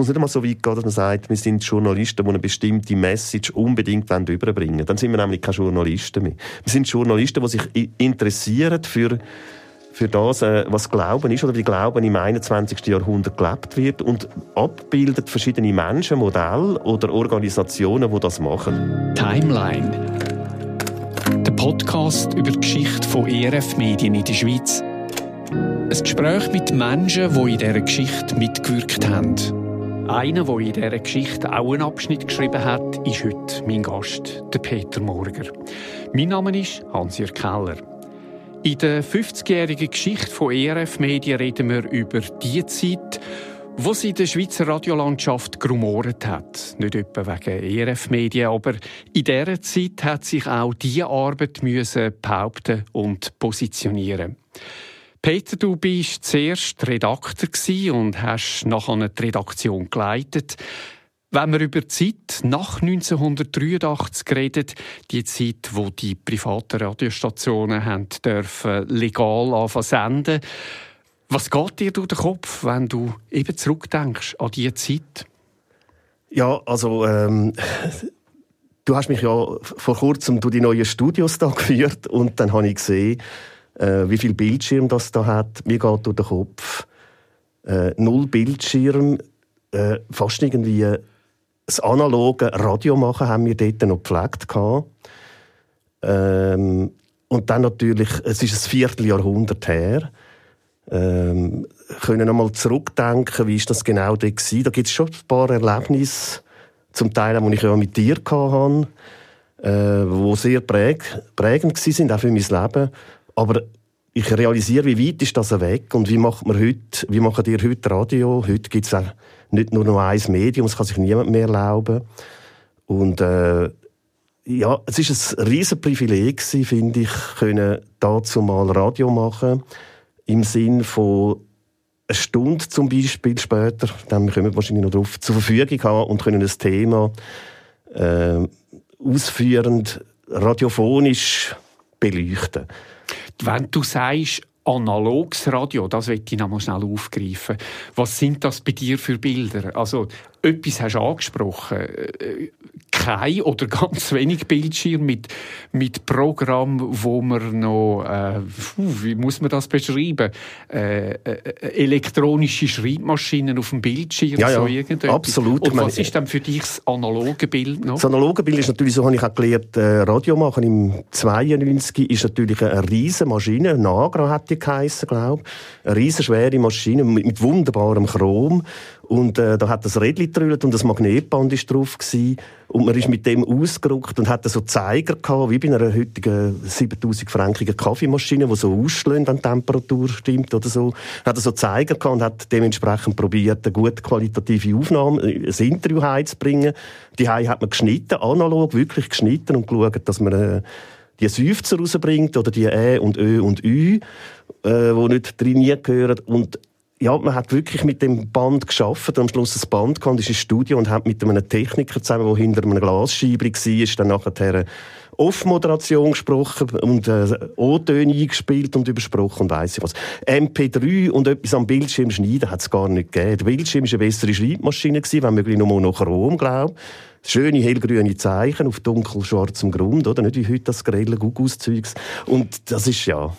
muss nicht einmal so weit gehen, dass man sagt, wir sind Journalisten, die eine bestimmte Message unbedingt überbringen wollen. Dann sind wir nämlich keine Journalisten mehr. Wir sind Journalisten, die sich interessieren für für das, äh, was Glauben ist oder wie Glauben im 21. Jahrhundert gelebt wird und abbildet verschiedene Menschen, Modelle oder Organisationen, die das machen. Timeline. Der Podcast über die Geschichte von ERF Medien in der Schweiz. Ein Gespräch mit Menschen, die in dieser Geschichte mitgewirkt haben. Einer, der in dieser Geschichte auch einen Abschnitt geschrieben hat, ist heute mein Gast, der Peter Morger. Mein Name ist Hans-Jörg Keller. In der 50-jährigen Geschichte von ERF Medien reden wir über die Zeit, wo sie in der Schweizer Radiolandschaft gerumoret hat. Nicht etwa wegen ERF Medien, aber in dieser Zeit hat sich auch diese Arbeit müssen behaupten und positionieren. Peter, du bist zuerst Redakteur und hast nachher die Redaktion geleitet. Wenn wir über die Zeit nach 1983 reden, die Zeit, wo die privaten Radiostationen haben dürfen legal anfangen senden, was geht dir durch den Kopf, wenn du eben zurückdenkst an diese Zeit? Ja, also ähm, du hast mich ja vor kurzem durch die neuen Studios da geführt und dann habe ich gesehen, äh, wie viel Bildschirm das da hat. Mir geht durch den Kopf äh, null Bildschirm, äh, fast irgendwie das analoge Radio machen haben wir dort noch gepflegt. Ähm, und dann natürlich, es ist ein Vierteljahrhundert her, ähm, können nochmal zurückdenken, wie ist das genau dort gewesen. Da gibt es schon ein paar Erlebnisse, zum Teil, die ich ja mit dir hatte, äh, wo sehr präg, prägend sind, auch für mein Leben. Aber ich realisiere, wie weit ist das weg und wie macht man heute, wie machen ihr heute Radio? Heute gibt es nicht nur noch ein Medium, das kann sich niemand mehr erlauben. Und äh, ja, es ist ein riesen Privileg finde ich, können dazu mal Radio machen im Sinn von eine Stunde zum Beispiel später, dann kommen wir wahrscheinlich noch darauf, zur Verfügung haben und können ein Thema äh, ausführend radiophonisch beleuchten. Wenn du sagst, analoges Radio, das will ich noch mal schnell aufgreifen. Was sind das bei dir für Bilder? Also, etwas hast du angesprochen. Äh, kein oder ganz wenig Bildschirm mit, mit Programm, wo man noch, äh, wie muss man das beschreiben? Äh, äh, elektronische Schreibmaschinen auf dem Bildschirm, ja, ja, so absolut. Und was ist denn für dich das analoge Bild noch? Das analoge Bild ist natürlich, so habe ich auch gelernt, äh, Radio machen im 92 ist natürlich eine riesige Maschine, Nagra hat die geheissen, glaube ich. Eine riesige schwere Maschine mit, mit wunderbarem Chrom und äh, da hat das Rädchen getrüllt und das Magnetband ist drauf gewesen. Und man ist mit dem ausgerückt und hat so Zeiger gehabt, wie bei einer heutigen 7000 frankigen Kaffeemaschine, die so ausschlägt, wenn die Temperatur stimmt oder so. Hat er so Zeiger gehabt und hat dementsprechend probiert, eine gute qualitative Aufnahme, äh, ein Interview heimzubringen. Die hat man geschnitten, analog, wirklich geschnitten und geschaut, dass man äh, die Seufzer rausbringt oder die Ä und Ö und Ü, äh, die nicht trainiert gehören. Und ja, man hat wirklich mit dem Band geschafft, am Schluss das Band gehabt, ist ins Studio und hat mit einem Techniker zusammen, der hinter einem Glasscheibe war, dann nachher Off-Moderation gesprochen und äh, O-Töne eingespielt und übersprochen und weiss ich was. MP3 und etwas am Bildschirm schneiden hat es gar nicht gegeben. Der Bildschirm war eine bessere Schreibmaschine, gewesen, wenn möglich nur noch Chrom, glaube Schöne hellgrüne Zeichen auf dunkelschwarzem Grund, oder? Nicht wie heute das grelle Gugus-Zeugs. Und das ist ja...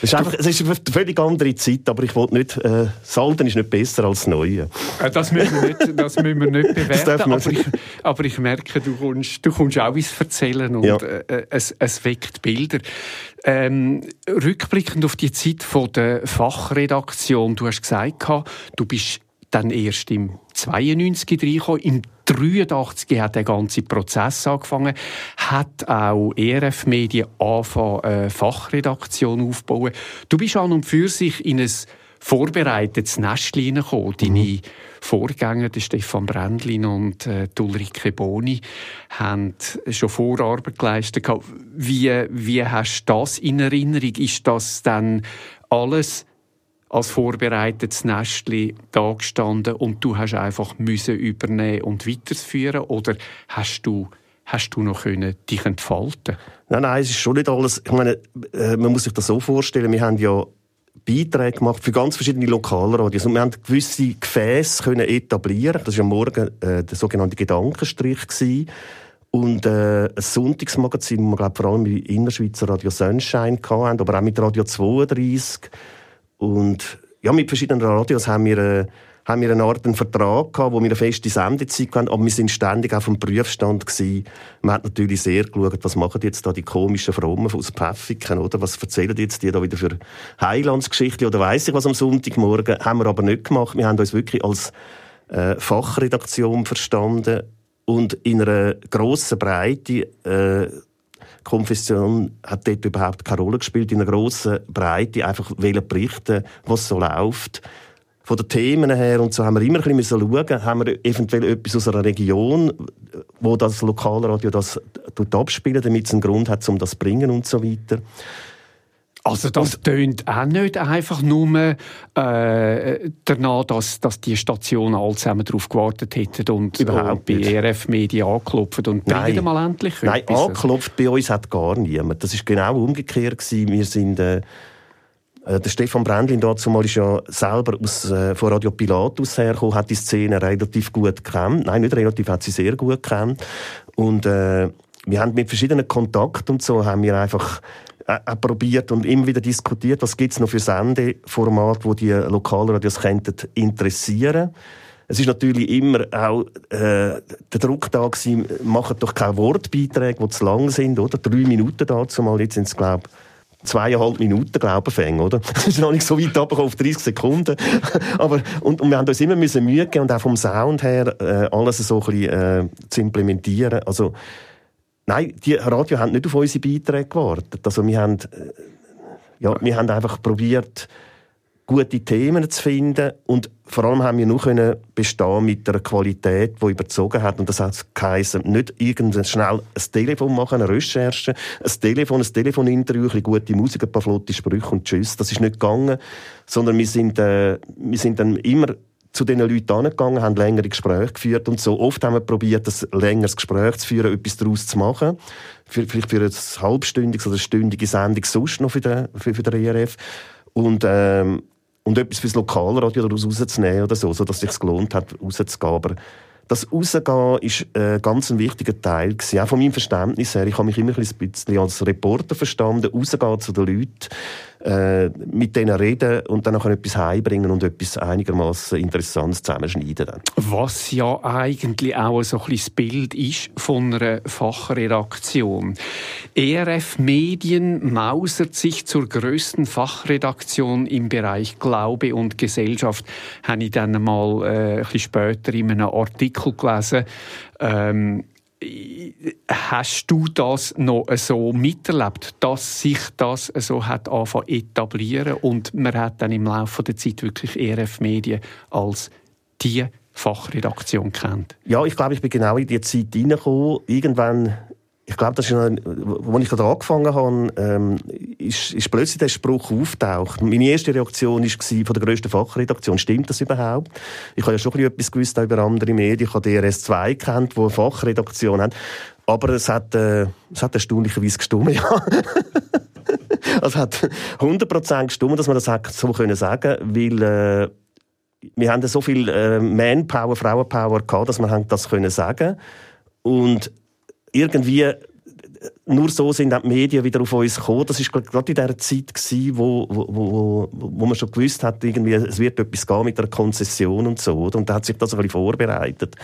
Es ist, einfach, es ist eine völlig andere Zeit, aber ich wollte nicht, äh, das Alte ist nicht besser als das Neue. Äh, das müssen wir nicht, das müssen wir nicht bewerten, aber ich, aber ich merke, du kommst, du kommst auch ins Erzählen und ja. äh, es, es weckt Bilder. Ähm, rückblickend auf die Zeit von der Fachredaktion, du hast gesagt, du bist dann erst im 92 reingekommen, im 1983 hat der ganze Prozess angefangen, hat auch ERF Medien angefangen, eine Fachredaktion aufzubauen. Du bist an und für sich in ein vorbereitetes Nestchen gekommen. Deine mhm. Vorgänger, der Stefan Brändlin und äh, Ulrike Boni, haben schon Vorarbeit geleistet. Wie, wie hast du das in Erinnerung? Ist das dann alles als vorbereitetes Nestli da gestanden und du hast einfach müssen übernehmen und weiterführen oder hast du hast du noch können dich entfalten? Nein, nein, es ist schon nicht alles. Ich meine, äh, man muss sich das so vorstellen. Wir haben ja Beiträge gemacht für ganz verschiedene Lokalradios. Und wir haben gewisse Gefäße können etablieren. Das war am Morgen äh, der sogenannte Gedankenstrich. Gewesen. Und äh, ein Sonntagsmagazin, wo wir glaub, vor allem mit Innerschweizer Radio Sunshine hatten, aber auch mit Radio 32. Und ja, mit verschiedenen Radios haben wir, äh, haben wir eine Art einen Vertrag gehabt, wo wir eine feste Sendezeit hatten, aber wir sind ständig auf dem Prüfstand gewesen. Man hat natürlich sehr geschaut, was machen jetzt da die komischen Frommen aus Pfäffiken, oder? Was erzählen jetzt die da wieder für Heilandsgeschichte oder weiss ich was am Sonntagmorgen? Haben wir aber nicht gemacht. Wir haben uns wirklich als äh, Fachredaktion verstanden und in einer grossen Breite äh, Konfession hat dort überhaupt keine Rolle gespielt. In einer grossen Breite einfach berichten, was so läuft. Von den Themen her und so haben wir immer ein bisschen schauen, haben wir eventuell etwas aus einer Region, wo das Lokalradio das abspielt, damit es einen Grund hat, um das zu bringen und so weiter. Also das tönt auch nicht einfach nur äh, danach, dass, dass die Stationen alle zusammen darauf gewartet hätten und, und bei ERF Media angeklopft und Nein. mal endlich Nein, etwas. angeklopft bei uns hat gar niemand. Das ist genau umgekehrt gewesen. Wir sind äh, äh der Stefan Brändlin dazu mal ist ja selber aus, äh, von Radio Pilatus hergekommen, hat die Szene relativ gut gekannt. Nein, nicht relativ, hat sie sehr gut gekannt. Und äh, wir haben mit verschiedenen Kontakten und so haben wir einfach äh, probiert und immer wieder diskutiert, was gibt es noch für Sendeformate, wo die Lokalradios könnten interessieren es ist natürlich immer auch äh, der Druck da gewesen, macht doch keine Wortbeiträge, die zu lang sind, oder? Drei Minuten dazu mal, jetzt sind es, glaube zweieinhalb Minuten, glaube ich, oder? Das ist noch nicht so weit runter auf 30 Sekunden. Aber, und, und wir haben uns immer müssen Mühe geben und auch vom Sound her, äh, alles so ein bisschen, äh, zu implementieren. Also, Nein, die Radio haben nicht auf unsere Beiträge gewartet. Also wir haben, äh, ja, wir haben einfach probiert, gute Themen zu finden und vor allem haben wir nur können bestehen mit einer Qualität, die überzogen hat und das hat geheißen, nicht irgendein schnell ein Telefon machen, eine Recherche, ein Telefon, ein Telefoninterview, ein gute Musik, ein paar flotte Sprüche und tschüss. Das ist nicht gegangen, sondern wir sind, äh, wir sind dann immer zu diesen Leuten angegangen, haben längere Gespräche geführt und so. Oft haben wir probiert, ein längeres Gespräch zu führen, etwas daraus zu machen. Für, vielleicht für ein halbstündiges oder stündige Sendung sonst noch für den, für, für den ERF. Und, ähm, und etwas fürs Lokalradio daraus rauszunehmen oder so, sodass es sich gelohnt hat, rauszugehen. Aber das Rausgehen ist äh, ganz ein wichtiger Teil gewesen. Auch von meinem Verständnis her. Ich habe mich immer ein bisschen als Reporter verstanden, rausgehen zu den Leuten, äh, mit denen reden und dann nachher etwas heimbringen und etwas einigermaßen Interessantes zusammenschneiden. Dann. Was ja eigentlich auch so ein bisschen das Bild ist von einer Fachredaktion. ERF Medien mausert sich zur größten Fachredaktion im Bereich Glaube und Gesellschaft. Habe ich dann mal äh, ein bisschen später in einem Artikel gelesen. Ähm, Hast du das noch so miterlebt, dass sich das so hat angefangen etablieren und man hat dann im Laufe der Zeit wirklich ERF Medien als die Fachredaktion kennt? Ja, ich glaube, ich bin genau in die Zeit hineingekommen. Irgendwann ich glaube, das ist als ich da angefangen habe, ähm, ist, ist plötzlich der Spruch auftaucht. Meine erste Reaktion war von der grössten Fachredaktion. Stimmt das überhaupt? Ich habe ja schon etwas gewusst über andere Medien. Ich habe DRS2 kennt, die eine Fachredaktion haben. Aber es hat, äh, es hat erstaunlicherweise gestummt, ja. es hat 100% gestummt, dass man das so können sagen weil äh, wir haben so viel äh, Manpower, Frauenpower gehabt, dass wir das können sagen und irgendwie nur so sind auch die Medien wieder auf uns gekommen. Das war gerade in der Zeit gewesen, wo, wo, wo, wo man schon gewusst hat, irgendwie, es wird etwas gehen mit einer Konzession und so. Oder? Und da hat sich das ein bisschen vorbereitet.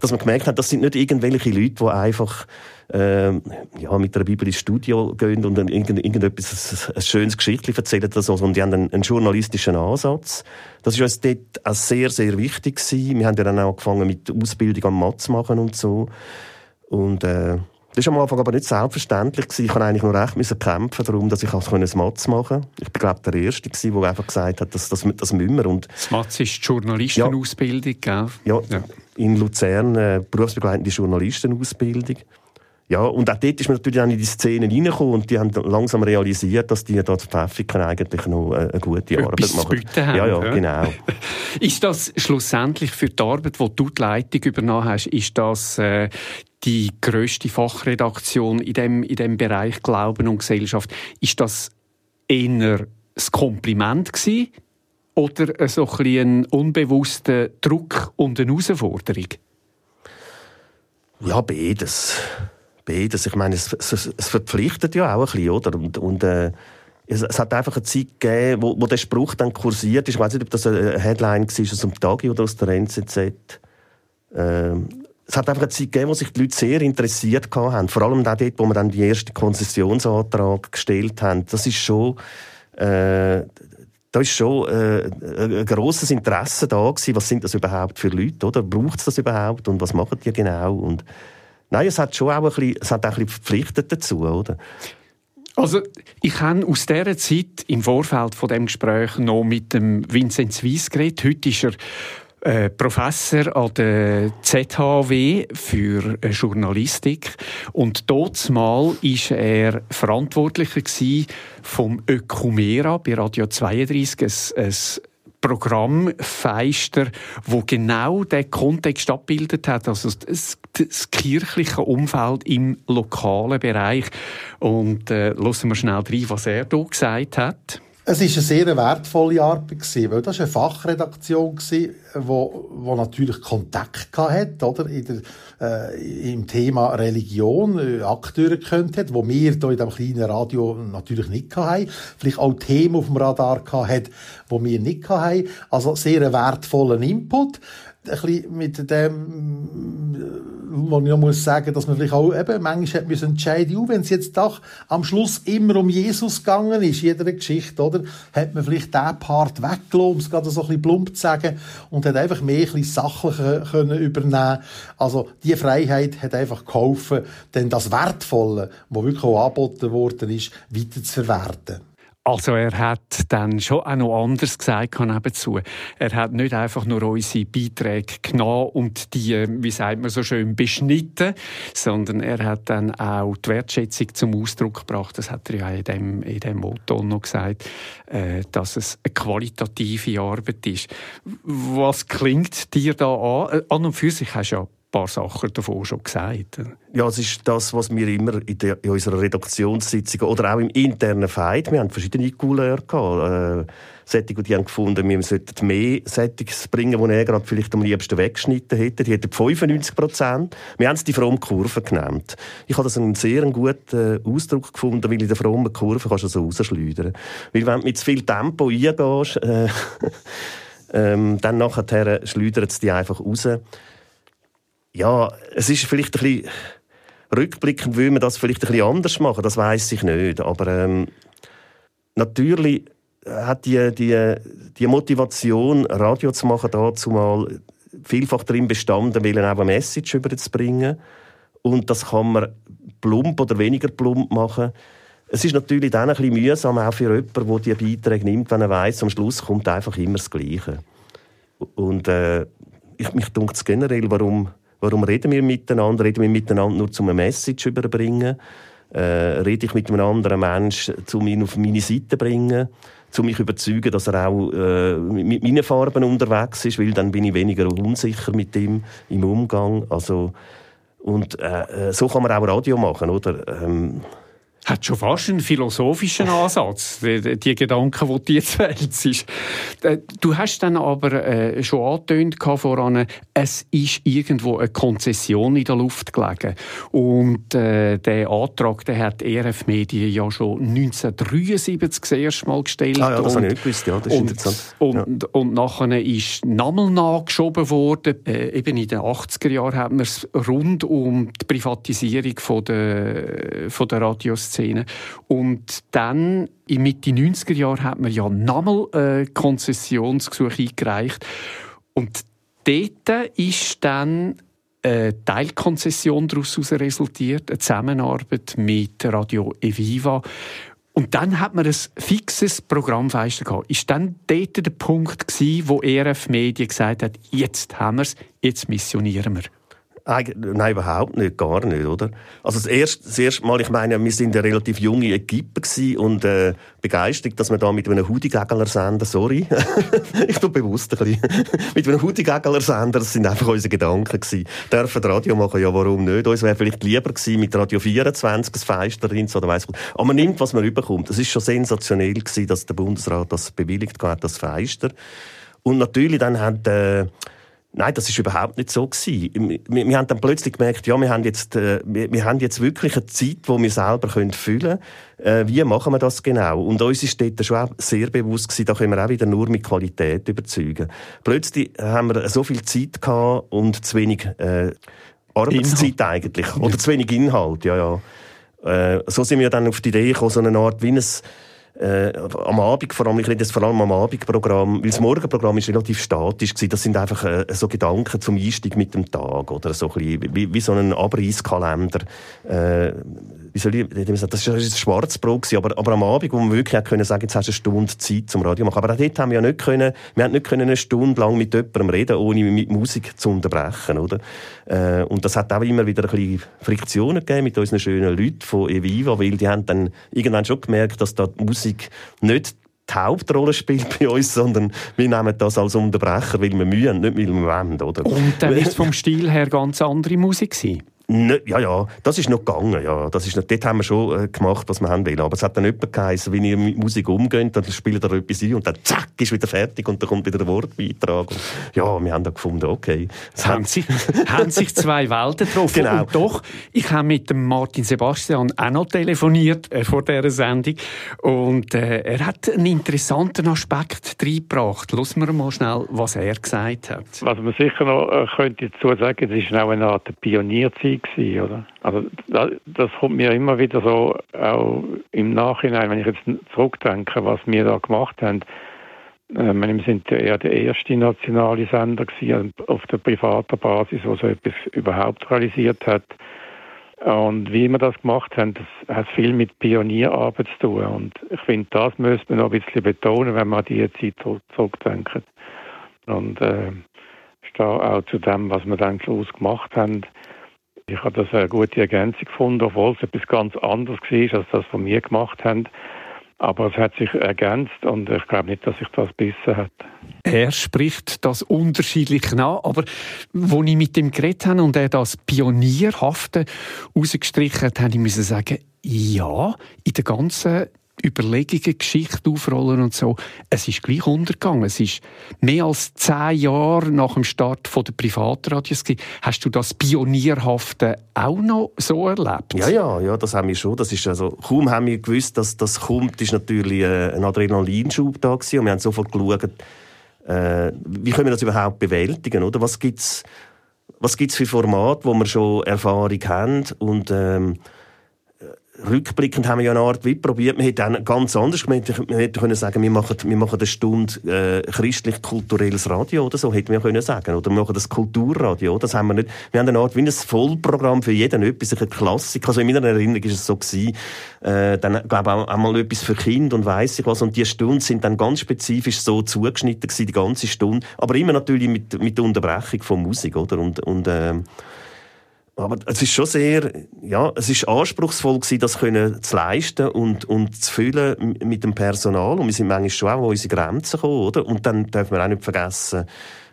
Dass man gemerkt hat, das sind nicht irgendwelche Leute, die einfach äh, ja, mit der Bibel ins Studio gehen und dann irgend, irgendetwas, ein schönes Geschichtchen erzählen oder so, sondern die haben einen, einen journalistischen Ansatz. Das ist uns dort auch sehr, sehr wichtig gewesen. Wir haben dann auch angefangen mit Ausbildung am Matz machen und so. Und äh, das war am Anfang aber nicht selbstverständlich. Ich musste eigentlich nur recht müssen kämpfen darum, dass ich auch ein Matz machen konnte. Ich bin, glaube der Erste, der einfach gesagt hat, dass das, das müssen wir. Und das Matz ist die Journalistenausbildung, ja. Ja, ja, in Luzern äh, berufsbegleitende Journalistenausbildung. Ja, und auch dort ist man natürlich dann in die Szene reingekommen und die haben langsam realisiert, dass die dort Pfäffiken eigentlich noch äh, eine gute Arbeit machen. Haben, ja, ja, genau. ist das schlussendlich für die Arbeit, die du die Leitung übernommen hast, ist das äh, die größte Fachredaktion in dem, in dem Bereich Glauben und Gesellschaft? Ist das eher ein Kompliment gewesen, oder so ein, ein unbewusster Druck und eine Herausforderung? Ja, beides. Beides. Ich meine, es, es, es verpflichtet ja auch ein bisschen, oder? Und, und äh, es, es, hat einfach eine Zeit gegeben, wo, wo der Spruch dann kursiert ist. Ich weiß nicht, ob das eine Headline war aus dem Tagi oder aus der NZZ. Ähm, es hat einfach eine Zeit gegeben, wo sich die Leute sehr interessiert haben. Vor allem auch dort, wo wir dann die ersten Konzessionsantrag gestellt haben. Das ist schon, äh, da ist schon äh, ein grosses Interesse da gewesen. Was sind das überhaupt für Leute, oder? Braucht es das überhaupt? Und was machen die genau? Und nein, es hat schon auch ein bisschen, es hat auch ein bisschen verpflichtet dazu, oder? Also ich habe aus dieser Zeit im Vorfeld von dem Gespräch noch mit dem Vinzenz Weiss geredet. Heute ist er äh, Professor an der ZHW für äh, Journalistik und dort mal ist er verantwortlicher vom Ökumera bei Radio 32, ein, ein Programm Feister, wo genau den Kontext abbildet hat, also das, das kirchliche Umfeld im lokalen Bereich. Und äh, hören wir schnell rein, was er da gesagt hat. Es war eine sehr wertvolle Arbeit, weil das war eine Fachredaktion, die wo, natürlich Kontakt hatte, oder? In der, äh, im Thema Religion, äh, Akteure kennt hat, wo wir hier in diesem kleinen Radio natürlich nicht hatten. Vielleicht auch Themen auf dem Radar hatten, die wir nicht hatten. Also sehr wertvollen Input bisschen mit dem, wo ich noch muss sagen, dass man vielleicht auch eben manchmal hat müssen entscheiden, wenn es jetzt doch am Schluss immer um Jesus gegangen ist, jeder Geschichte, oder? Hat man vielleicht diesen Part weggelassen, um es gerade so ein bisschen plump zu sagen, und hat einfach mehr ein bisschen sachlicher können übernehmen. Also, die Freiheit hat einfach geholfen, denn das Wertvolle, was wirklich auch angeboten worden ist, weiter zu verwerten. Also er hat dann schon auch noch anders gesagt nebenzu. Er hat nicht einfach nur unsere Beiträge genommen und die, wie sagt man so schön, beschnitten, sondern er hat dann auch die Wertschätzung zum Ausdruck gebracht. Das hat er ja in dem, in dem Motto noch gesagt, äh, dass es eine qualitative Arbeit ist. Was klingt dir da an? Äh, an und für sich hast du ja paar Sachen davon schon gesagt. Ja, es ist das, was wir immer in, der, in unserer Redaktionssitzung oder auch im internen Fight, wir haben verschiedene Couleurs gehabt, äh, Sättige, die haben gefunden, wir sollten mehr Settings bringen, die er gerade vielleicht am liebsten weggeschnitten hätte. Die hätten 95 Prozent. Wir haben es die fromme Kurve genannt. Ich habe das einen sehr guten Ausdruck gefunden, weil in der frommen Kurve kannst du so rausschleudern. Weil wenn du mit zu viel Tempo eingehst, äh, ähm, dann nachher schleudert es die einfach raus ja, es ist vielleicht ein bisschen rückblickend, will man das vielleicht ein bisschen anders machen, das weiß ich nicht. Aber ähm, natürlich hat die, die, die Motivation, Radio zu machen, dazu mal vielfach darin bestanden, will auch eine Message überzubringen. Und das kann man plump oder weniger plump machen. Es ist natürlich dann ein bisschen mühsam, auch für jemanden, der diese Beiträge nimmt, wenn er weiß, am Schluss kommt einfach immer das Gleiche. Und äh, ich, mich dunkt es generell, warum Warum reden wir miteinander? Reden wir miteinander nur, um eine Message zu überbringen? Äh, rede ich mit einem anderen Menschen, um ihn auf meine Seite zu bringen? um mich zu überzeugen, dass er auch äh, mit meinen Farben unterwegs ist, weil dann bin ich weniger unsicher mit ihm im Umgang. Also, und äh, äh so kann man auch Radio machen, oder? Ähm, hat schon fast einen philosophischen Ansatz, die, die Gedanken, die du jetzt wählst. Äh, du hast dann aber äh, schon angetönt voran, es ist irgendwo eine Konzession in der Luft gelegen. Und äh, der Antrag, den hat ERF Medien ja schon 1973 das erste Mal gestellt. Ah ja, das und, habe ich nicht gewusst, ja, das ist und, interessant. Und, ja. und nachher ist nochmal nachgeschoben worden. Äh, eben in den 80er Jahren hat man es rund um die Privatisierung von der, von der Radioszene Szene. Und dann in Mitte 90er Jahre hat man ja nochmal äh, Konzessionsgesuch eingereicht. Und dort ist dann eine Teilkonzession daraus resultiert, eine Zusammenarbeit mit Radio Eviva. Und dann hat man ein fixes Programmfenster gehabt. Ist dann dort der Punkt gewesen, wo ERF Medien gesagt hat, jetzt haben wir es, jetzt missionieren wir? Nein, überhaupt nicht, gar nicht, oder? Also das erste, das erste Mal, ich meine, wir sind eine relativ junge Equipe und äh, begeistert, dass wir da mit einem Hudi-Gägler senden, sorry, ich tue bewusst ein bisschen, mit einem Hudi-Gägler senden, das sind einfach unsere Gedanken gewesen. Dürfen Radio machen, ja, warum nicht? Uns wäre vielleicht lieber gewesen mit Radio 24, das Feister drin, oder weiss. Aber man nimmt, was man überkommt. Es ist schon sensationell gewesen, dass der Bundesrat das bewilligt hat, das Feister. Und natürlich dann hat, äh, Nein, das ist überhaupt nicht so gewesen. Wir, wir, haben dann plötzlich gemerkt, ja, wir haben jetzt, äh, wir, wir, haben jetzt wirklich eine Zeit, wo wir selber können füllen können. Äh, wie machen wir das genau? Und uns ist dort schon auch sehr bewusst gewesen, da können wir auch wieder nur mit Qualität überzeugen. Plötzlich haben wir so viel Zeit gehabt und zu wenig äh, Arbeitszeit Inhalt. eigentlich. Oder zu wenig Inhalt, ja, ja. Äh, so sind wir dann auf die Idee gekommen, so eine Art wie ein äh, am Abend, vor allem, ich rede jetzt vor allem am Abendprogramm, weil das Morgenprogramm ist relativ statisch gewesen. Das sind einfach äh, so Gedanken zum Einstieg mit dem Tag oder so ein bisschen, wie, wie so ein Abreißkalender. Äh, wie soll ich, das war ein Schwarzbrot aber, aber am Abend, wo man wirklich können sagen, jetzt hast du eine Stunde Zeit zum Radio machen. Aber auch dort haben wir ja nicht können, wir haben nicht können eine Stunde lang mit jemandem reden, ohne mit Musik zu unterbrechen, oder? Äh, und das hat auch immer wieder ein bisschen Friktionen gegeben mit unseren schönen Leuten von Eviva, weil die haben dann irgendwann schon gemerkt, dass da die Musik nicht die Hauptrolle spielt bei uns, sondern wir nehmen das als Unterbrecher, weil wir Mühe haben, nicht weil wir wollen, oder? Und dann ist vom Stil her ganz andere Musik gewesen. Ne, ja, ja, das ist noch gegangen, ja. Das ist noch, dort haben wir schon äh, gemacht, was wir haben wollen. Aber es hat dann jemand geheißen, wenn ihr mit Musik umgeht, dann spielt ihr etwas ein und dann zack, ist wieder fertig und dann kommt wieder der Wortbeitrag. Und, ja, wir haben da gefunden, okay. Es haben, sich, haben sich zwei Welten getroffen. Genau. Und doch, ich habe mit dem Martin Sebastian auch noch telefoniert äh, vor dieser Sendung und äh, er hat einen interessanten Aspekt reingebracht. Lassen wir mal schnell, was er gesagt hat. Was man sicher noch äh, könnte dazu sagen, es ist auch eine Art Pionierzeit gewesen, oder? Also das kommt mir immer wieder so auch im Nachhinein, wenn ich jetzt zurückdenke, was wir da gemacht haben. Äh, wir sind ja eher der erste nationale Sender gewesen, auf der privaten Basis, der so etwas überhaupt realisiert hat. Und wie wir das gemacht haben, das hat viel mit Pionierarbeit zu tun. Und ich finde, das müsste man noch ein bisschen betonen, wenn man an diese Zeit zurückdenkt. Und äh, stehe auch zu dem, was wir dann Schluss gemacht haben. Ich habe das eine gute Ergänzung gefunden, obwohl es etwas ganz anderes war, als das, was wir gemacht haben. Aber es hat sich ergänzt und ich glaube nicht, dass sich das besser hat. Er spricht das unterschiedlich nach, aber wo ich mit ihm geredet habe und er das Pionierhafte rausgestrichen hat, habe ich sagen, ja, in der ganzen Überlegungen, Geschichte aufrollen und so. Es ist gleich untergegangen. Es ist mehr als zehn Jahre nach dem Start der Privatradios. Hast du das Pionierhafte auch noch so erlebt? Ja, ja, ja, das haben wir schon. Das ist also, kaum haben wir gewusst, dass das kommt, ist natürlich äh, ein Adrenalinschub da gewesen. Und wir haben sofort geschaut, äh, wie können wir das überhaupt bewältigen, oder? Was gibt's, was gibt's für Formate, wo wir schon Erfahrung haben und, ähm, rückblickend haben wir ja eine Art wie probiert, man hätte dann ganz anders gemacht. Man hätte können sagen, wir machen, wir machen eine Stunde äh, christlich-kulturelles Radio oder so, hätte man ja können sagen. Oder wir machen das Kulturradio, das haben wir nicht. Wir haben eine Art wie ein Vollprogramm für jeden, etwas, eine Klassik. Also in meiner Erinnerung ist es so gewesen, äh, dann, glaube auch einmal etwas für Kinder und weiss ich was. Und die Stunden sind dann ganz spezifisch so zugeschnitten gewesen, die ganze Stunde. Aber immer natürlich mit, mit der Unterbrechung von Musik, oder? Und, und, äh, aber es ist schon sehr, ja, es ist anspruchsvoll gewesen, das können zu leisten und, und zu füllen mit dem Personal. Und wir sind manchmal schon auch an unsere Grenzen gekommen, oder? Und dann dürfen wir auch nicht vergessen,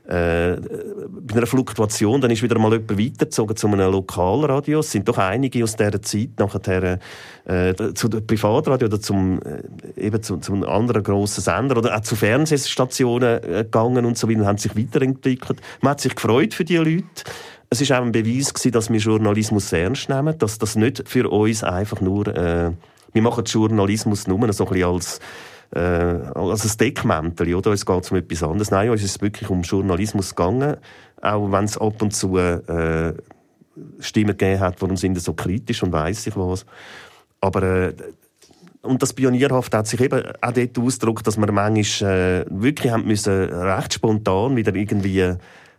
äh, bei einer Fluktuation, dann ist wieder mal jemand weitergezogen zu einem Lokalradio. Es sind doch einige aus dieser Zeit nachher äh, zu der Privatradio oder zum, äh, eben zu, zu einem anderen grossen Sender oder auch zu Fernsehstationen äh, gegangen und so weiter und haben sich weiterentwickelt. Man hat sich gefreut für die Leute. Es ist auch ein Beweis gewesen, dass wir Journalismus ernst nehmen, dass das nicht für uns einfach nur, äh, wir machen Journalismus nur so ein bisschen als äh, als ein Deckmäntel, oder? Es geht um etwas anderes. Nein, uns ist es wirklich um Journalismus gegangen, auch wenn es ab und zu äh, Stimmen gegeben hat, warum sind sie so kritisch und weiss ich was. Aber äh, und das Pionierhaft hat sich eben auch dort ausgedrückt, dass wir manchmal äh, wirklich haben müssen recht spontan wieder irgendwie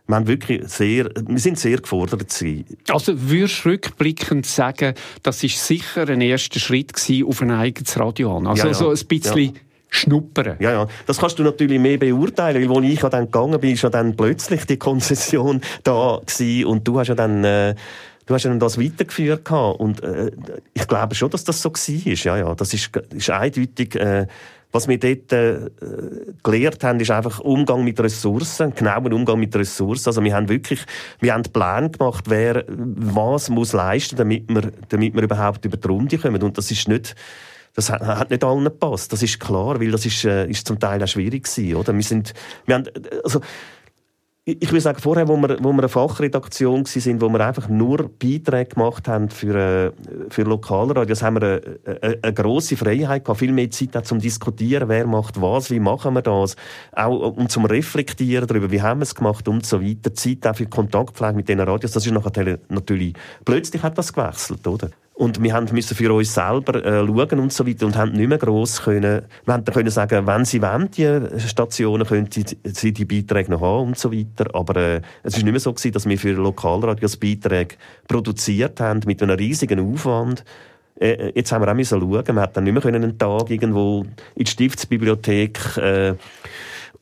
wir, haben wirklich sehr, wir sind sehr gefordert gewesen. Also würdest du rückblickend sagen, das ist sicher ein erster Schritt gewesen auf ein eigenes Radio an? Also ja, ja. so ein bisschen... Ja schnuppern. Ja, ja. Das kannst du natürlich mehr beurteilen, weil als ich ja dann gegangen bin, ist ja dann plötzlich die Konzession da gewesen und du hast ja dann, äh, du hast ja dann das weitergeführt gehabt. und äh, ich glaube schon, dass das so war. Ja, ja. Das ist, ist eindeutig, äh, was wir dort äh, gelernt haben, ist einfach Umgang mit Ressourcen, genauen Umgang mit Ressourcen. Also wir haben wirklich, wir haben Pläne gemacht, wer was muss leisten, damit wir, damit wir überhaupt über die Runde kommen. Und das ist nicht, das hat, nicht allen gepasst. Das ist klar, weil das ist, äh, ist zum Teil auch schwierig gewesen, oder? Wir sind, wir haben, also, ich würde sagen, vorher, wo wir, wo wir eine Fachredaktion sind, wo wir einfach nur Beiträge gemacht haben für, äh, für Lokalradios, haben wir eine, eine, eine grosse Freiheit gehabt, viel mehr Zeit zum Diskutieren, wer macht was, wie machen wir das, auch um zum Reflektieren darüber, wie haben wir es gemacht und so weiter. Zeit auch für Kontaktpflege mit diesen Radios, das ist nachher natürlich, plötzlich hat das gewechselt, oder? Und wir müssen für uns selber äh, schauen und so weiter und haben nicht mehr gross können, wir haben können sagen, wenn sie wollen, die Stationen, können sie, sie die Beiträge noch haben und so weiter. Aber äh, es ist nicht mehr so gewesen, dass wir für Lokalradios Beiträge produziert haben mit einem riesigen Aufwand. Äh, äh jetzt haben wir auch müssen schauen, wir hätten dann nicht mehr einen Tag irgendwo in die Stiftsbibliothek äh,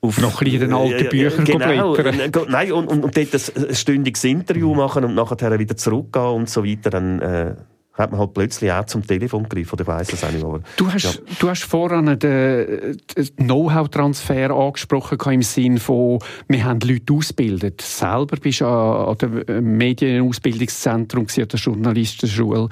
auf noch ein in den alten Büchern genau, blättern. Nein, und, und, und dort ein, ein stündiges Interview machen und nachher wieder zurückgehen und so weiter. Dann, äh, hat man halt plötzlich auch zum Telefon gegriffen, oder ich weiss es auch nicht. Aber, du, hast, ja. du hast vorhin den, Know-how-Transfer angesprochen im Sinne von, wir haben Leute ausgebildet. Selber bist du an, der Medienausbildungszentrum an der Journalistenschule.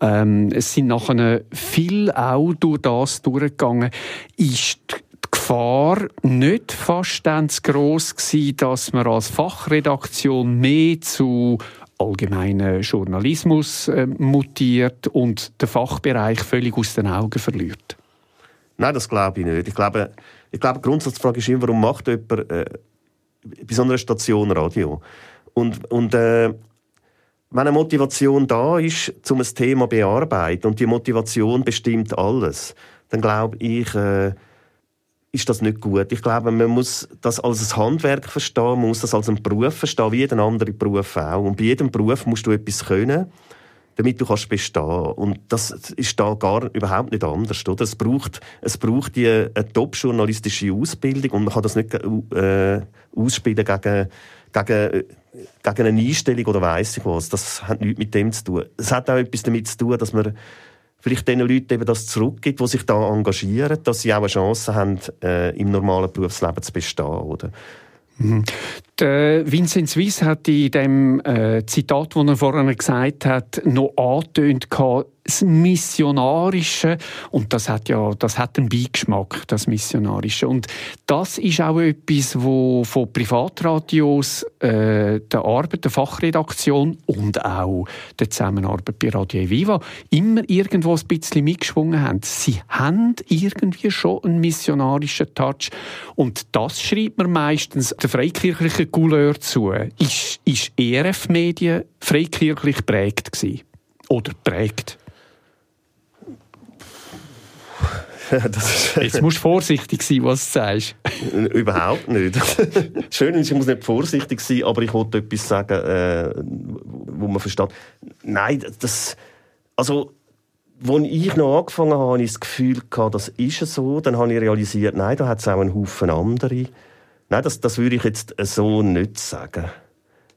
Ähm, es sind nachher viel auch durch das durchgegangen. Ist die Gefahr nicht fast dann zu gross gewesen, dass man als Fachredaktion mehr zu allgemeinen Journalismus äh, mutiert und den Fachbereich völlig aus den Augen verliert? Nein, das glaube ich nicht. Ich glaube, ich glaube, die Grundsatzfrage ist immer, warum macht jemand äh, bei so einer Station Radio? Und, und äh, wenn eine Motivation da ist, um ein Thema zu bearbeiten und die Motivation bestimmt alles, dann glaube ich, äh, ist das nicht gut. Ich glaube, man muss das als ein Handwerk verstehen, man muss das als einen Beruf verstehen, wie jeden anderen Beruf auch. Und bei jedem Beruf musst du etwas können, damit du kannst bestehen. Und das ist da gar überhaupt nicht anders, oder? Es braucht, es braucht die, eine top-journalistische Ausbildung und man kann das nicht äh, ausspielen gegen, gegen, gegen eine Einstellung oder weiss ich was. Das hat nichts mit dem zu tun. Es hat auch etwas damit zu tun, dass man vielleicht den Leuten eben das zurückgibt, die sich da engagieren, dass sie auch eine Chance haben, äh, im normalen Berufsleben zu bestehen, oder? Mhm. Der Vincent Swiss hat in dem äh, Zitat, das er vorhin gesagt hat, noch angetönt, das Missionarische und das hat ja das hat einen Beigeschmack, das Missionarische und das ist auch etwas, wo von Privatradios äh, der Arbeit der Fachredaktion und auch der Zusammenarbeit bei Radio Viva immer irgendwo ein bisschen mitgeschwungen haben. Sie haben irgendwie schon einen missionarischen Touch und das schreibt man meistens der freikirchlichen Couleur zu. Ist, ist ERF Medien freikirchlich prägt gewesen? Oder prägt? Jetzt musst du vorsichtig sein, was du sagst. Überhaupt nicht. Schön ist, ich muss nicht vorsichtig sein, aber ich wollte etwas sagen, äh, wo man versteht. Nein, das, also, als ich noch angefangen habe, hatte ich das Gefühl, gehabt, das ist so. Dann habe ich realisiert, nein, da hat es auch einen Haufen andere. Nein, das, das würde ich jetzt so nicht sagen.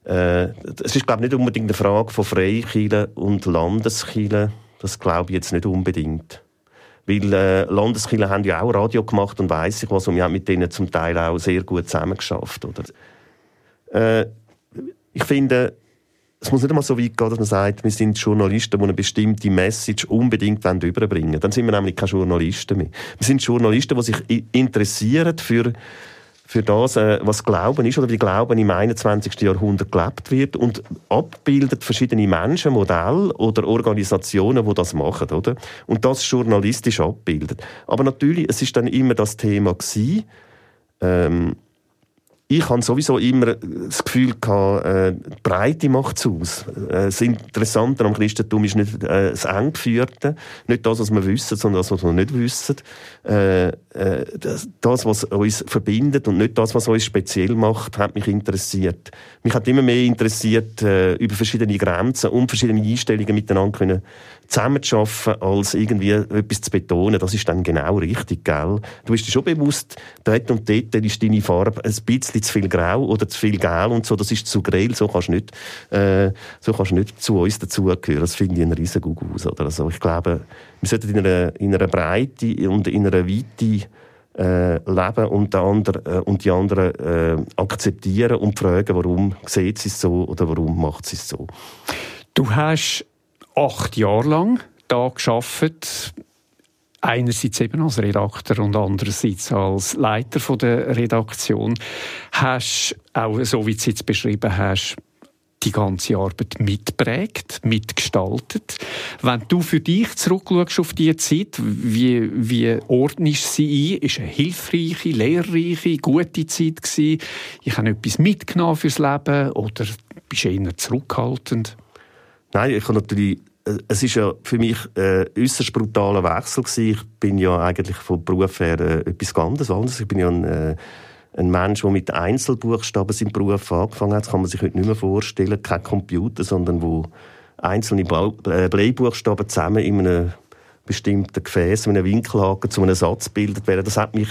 Äh, es ist, glaube ich, nicht unbedingt eine Frage von Freikirchen und Landeskirchen. Das glaube ich jetzt nicht unbedingt. Weil äh, Landeskirchen haben ja auch Radio gemacht und weiss ich was, und wir haben mit denen zum Teil auch sehr gut zusammengeschafft. Oder? Äh, ich finde, es muss nicht einmal so weit gehen, dass man sagt, wir sind Journalisten, die eine bestimmte Message unbedingt überbringen wollen. Dann sind wir nämlich keine Journalisten mehr. Wir sind Journalisten, die sich interessieren für für das, äh, was Glauben ist oder wie Glauben im 21. Jahrhundert gelebt wird und abbildet verschiedene Menschen, Modelle oder Organisationen, die das machen, oder? Und das journalistisch abbildet. Aber natürlich, es ist dann immer das Thema gewesen, ähm, ich habe sowieso immer das Gefühl gehabt, äh, die Breite macht es aus. Äh, das Interessante am Christentum ist nicht äh, das Enggeführte, nicht das, was wir wissen, sondern das, was wir nicht wissen. Äh, äh, das, das, was uns verbindet und nicht das, was uns speziell macht, hat mich interessiert. Mich hat immer mehr interessiert, äh, über verschiedene Grenzen und verschiedene Einstellungen miteinander können zusammenzuarbeiten, als irgendwie etwas zu betonen. Das ist dann genau richtig, gell? Du bist dir schon bewusst, dort und dort ist deine Farbe ein bisschen zu viel grau oder zu viel gel und so, das ist zu grell, so kannst du nicht, äh, so kannst du nicht zu uns dazugehören. Das finde ich ein riesen aus, oder? Also ich glaube, wir sollten in einer, in einer Breite und in einer Weite äh, leben und, der andere, äh, und die anderen äh, akzeptieren und fragen, warum sieht sie es so oder warum macht sie es so. Du hast acht Jahre lang da geschafft. Einerseits eben als Redakteur und andererseits als Leiter der Redaktion. Hast auch, so wie du es jetzt beschrieben hast, die ganze Arbeit mitprägt, mitgestaltet. Wenn du für dich zurückschaust auf diese Zeit, wie, wie ordnest sie ein? Ist eine hilfreiche, lehrreiche, gute Zeit gewesen? Ich habe etwas mitgenommen fürs Leben oder bist du eher zurückhaltend? Nein, ich habe natürlich es ist ja für mich ein äh, äußerst brutaler Wechsel gewesen. Ich bin ja eigentlich vom Beruf her äh, etwas ganz anderes. Ich bin ja ein, äh, ein Mensch, der mit Einzelbuchstaben seinen Beruf angefangen hat. Das kann man sich heute nicht mehr vorstellen. Kein Computer, sondern wo einzelne äh, Bleibuchstaben zusammen in einem bestimmten Gefäß, in einem Winkelhaken zu einem Satz bildet werden. Das hat mich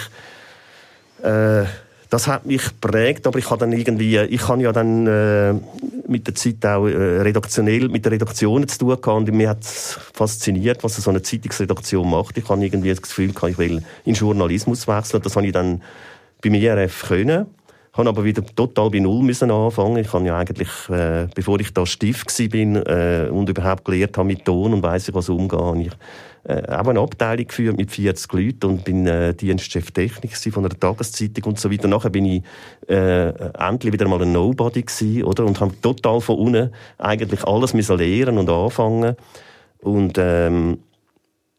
äh, das hat mich geprägt, aber ich habe dann irgendwie, ich habe ja dann äh, mit der Zeit auch äh, redaktionell mit der Redaktion zu tun gehabt und mir hat fasziniert, was so eine Zeitungsredaktion macht. Ich habe irgendwie das Gefühl ich will in Journalismus wechseln. Das habe ich dann beim IRF können. Ich habe aber wieder total bei Null müssen anfangen. Ich habe ja eigentlich, äh, bevor ich da Stift bin äh, und überhaupt gelernt habe mit Ton und weiss ich, was umgehe, ich äh, auch eine Abteilung geführt mit 40 Leuten und bin äh, Dienstchef Technik von einer Tageszeitung und so weiter. Nachher bin ich äh, endlich wieder mal ein Nobody gewesen, oder? Und habe total von unten eigentlich alles müssen lernen und anfangen. Und, ähm,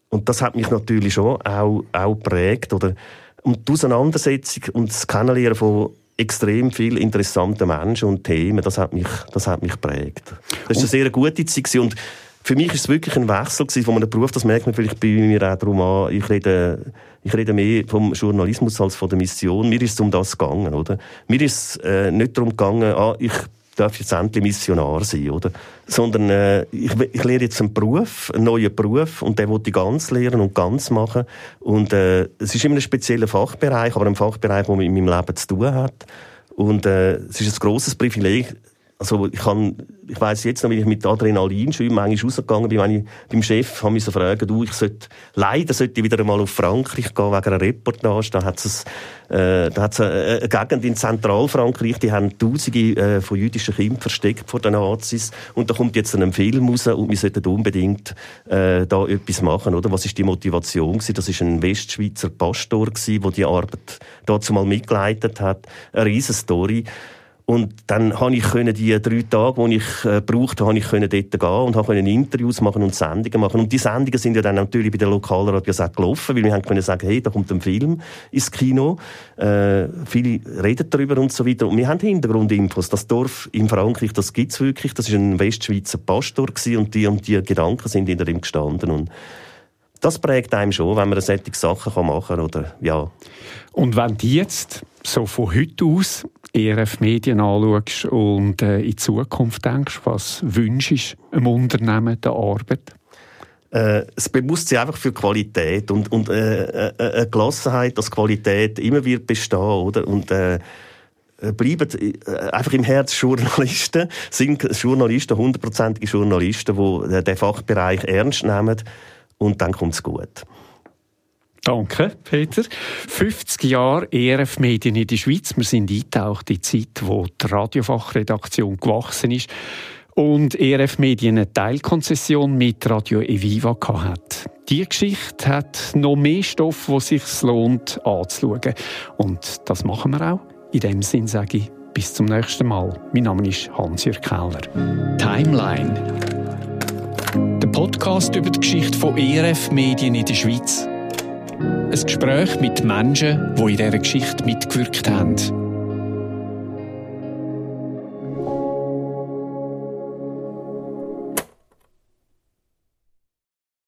und das hat mich natürlich schon auch, auch geprägt, oder? Und die Auseinandersetzung und das Kennenlernen von extrem viele interessante Menschen und Themen, das hat mich, das hat mich geprägt. Das war eine sehr gute Zeit und für mich ist es wirklich ein Wechsel von einem Beruf, das merkt man vielleicht bei mir auch darum an, ich rede, ich rede mehr vom Journalismus als von der Mission. Mir ist es um das gegangen, oder? Mir ist es äh, nicht darum gegangen, ah, ich darf jetzt endlich Missionar sein, oder? Sondern äh, ich, ich lehre jetzt einen Beruf, einen neuen Beruf und den will ich ganz lernen und ganz machen. Und äh, es ist immer ein spezieller Fachbereich, aber ein Fachbereich, der mit meinem Leben zu tun hat. Und äh, es ist ein grosses Privileg, also ich kann, ich weiss jetzt noch, wie ich mit Adrenalin schon manchmal rausgegangen bin, wenn ich beim Chef habe mich so fragen, du, ich sollte, leider sollte ich wieder einmal auf Frankreich gehen, wegen einer Reportage, da hat es, äh, da hat es eine, eine Gegend in Zentralfrankreich, die haben Tausende äh, von jüdischen Kindern versteckt vor den Nazis und da kommt jetzt ein Film raus und wir sollten unbedingt äh, da etwas machen, oder? Was ist die Motivation gewesen? Das ist ein Westschweizer Pastor gewesen, der die Arbeit dazu mal mitgeleitet hat. Eine riesen Story. Und dann konnte ich können die drei Tage, die ich äh, brauchte, habe ich können dort gehen und können Interviews machen und Sendungen machen. Und die Sendungen sind ja dann natürlich bei den Lokalradios auch gelaufen, weil wir haben können sagen, hey, da kommt ein Film ins Kino. Äh, viele reden darüber und so weiter. Und wir haben Hintergrundinfos. Das Dorf in Frankreich, das gibt's wirklich. Das ist ein Westschweizer Pastor gewesen und die und die Gedanken sind hinter ihm gestanden. Und das prägt einem schon, wenn man solche Sachen machen kann, oder, ja. Und wenn die jetzt so von heute aus ERF Medien anschaust und äh, in Zukunft denkst, was wünschst du einem Unternehmen der Arbeit? Äh, das Bewusstsein einfach für Qualität und, und äh, äh, eine Gelassenheit, dass Qualität immer wird bestehen, oder? Und, äh, bleiben äh, einfach im Herz Journalisten, sind Journalisten, hundertprozentige Journalisten, die den Fachbereich ernst nehmen und dann kommt es gut. Danke, Peter. 50 Jahre ERF Medien in der Schweiz. Wir sind eingetaucht in die Zeit, wo die Radiofachredaktion gewachsen ist und ERF Medien eine Teilkonzession mit Radio Eviva hat. Die Geschichte hat noch mehr Stoff, wo sich lohnt anzuschauen. Und das machen wir auch. In dem Sinn sage ich bis zum nächsten Mal. Mein Name ist Hans-Jürg Keller. Timeline. Der Podcast über die Geschichte von ERF Medien in der Schweiz. Ein Gespräch mit Menschen, die in dieser Geschichte mitgewirkt haben.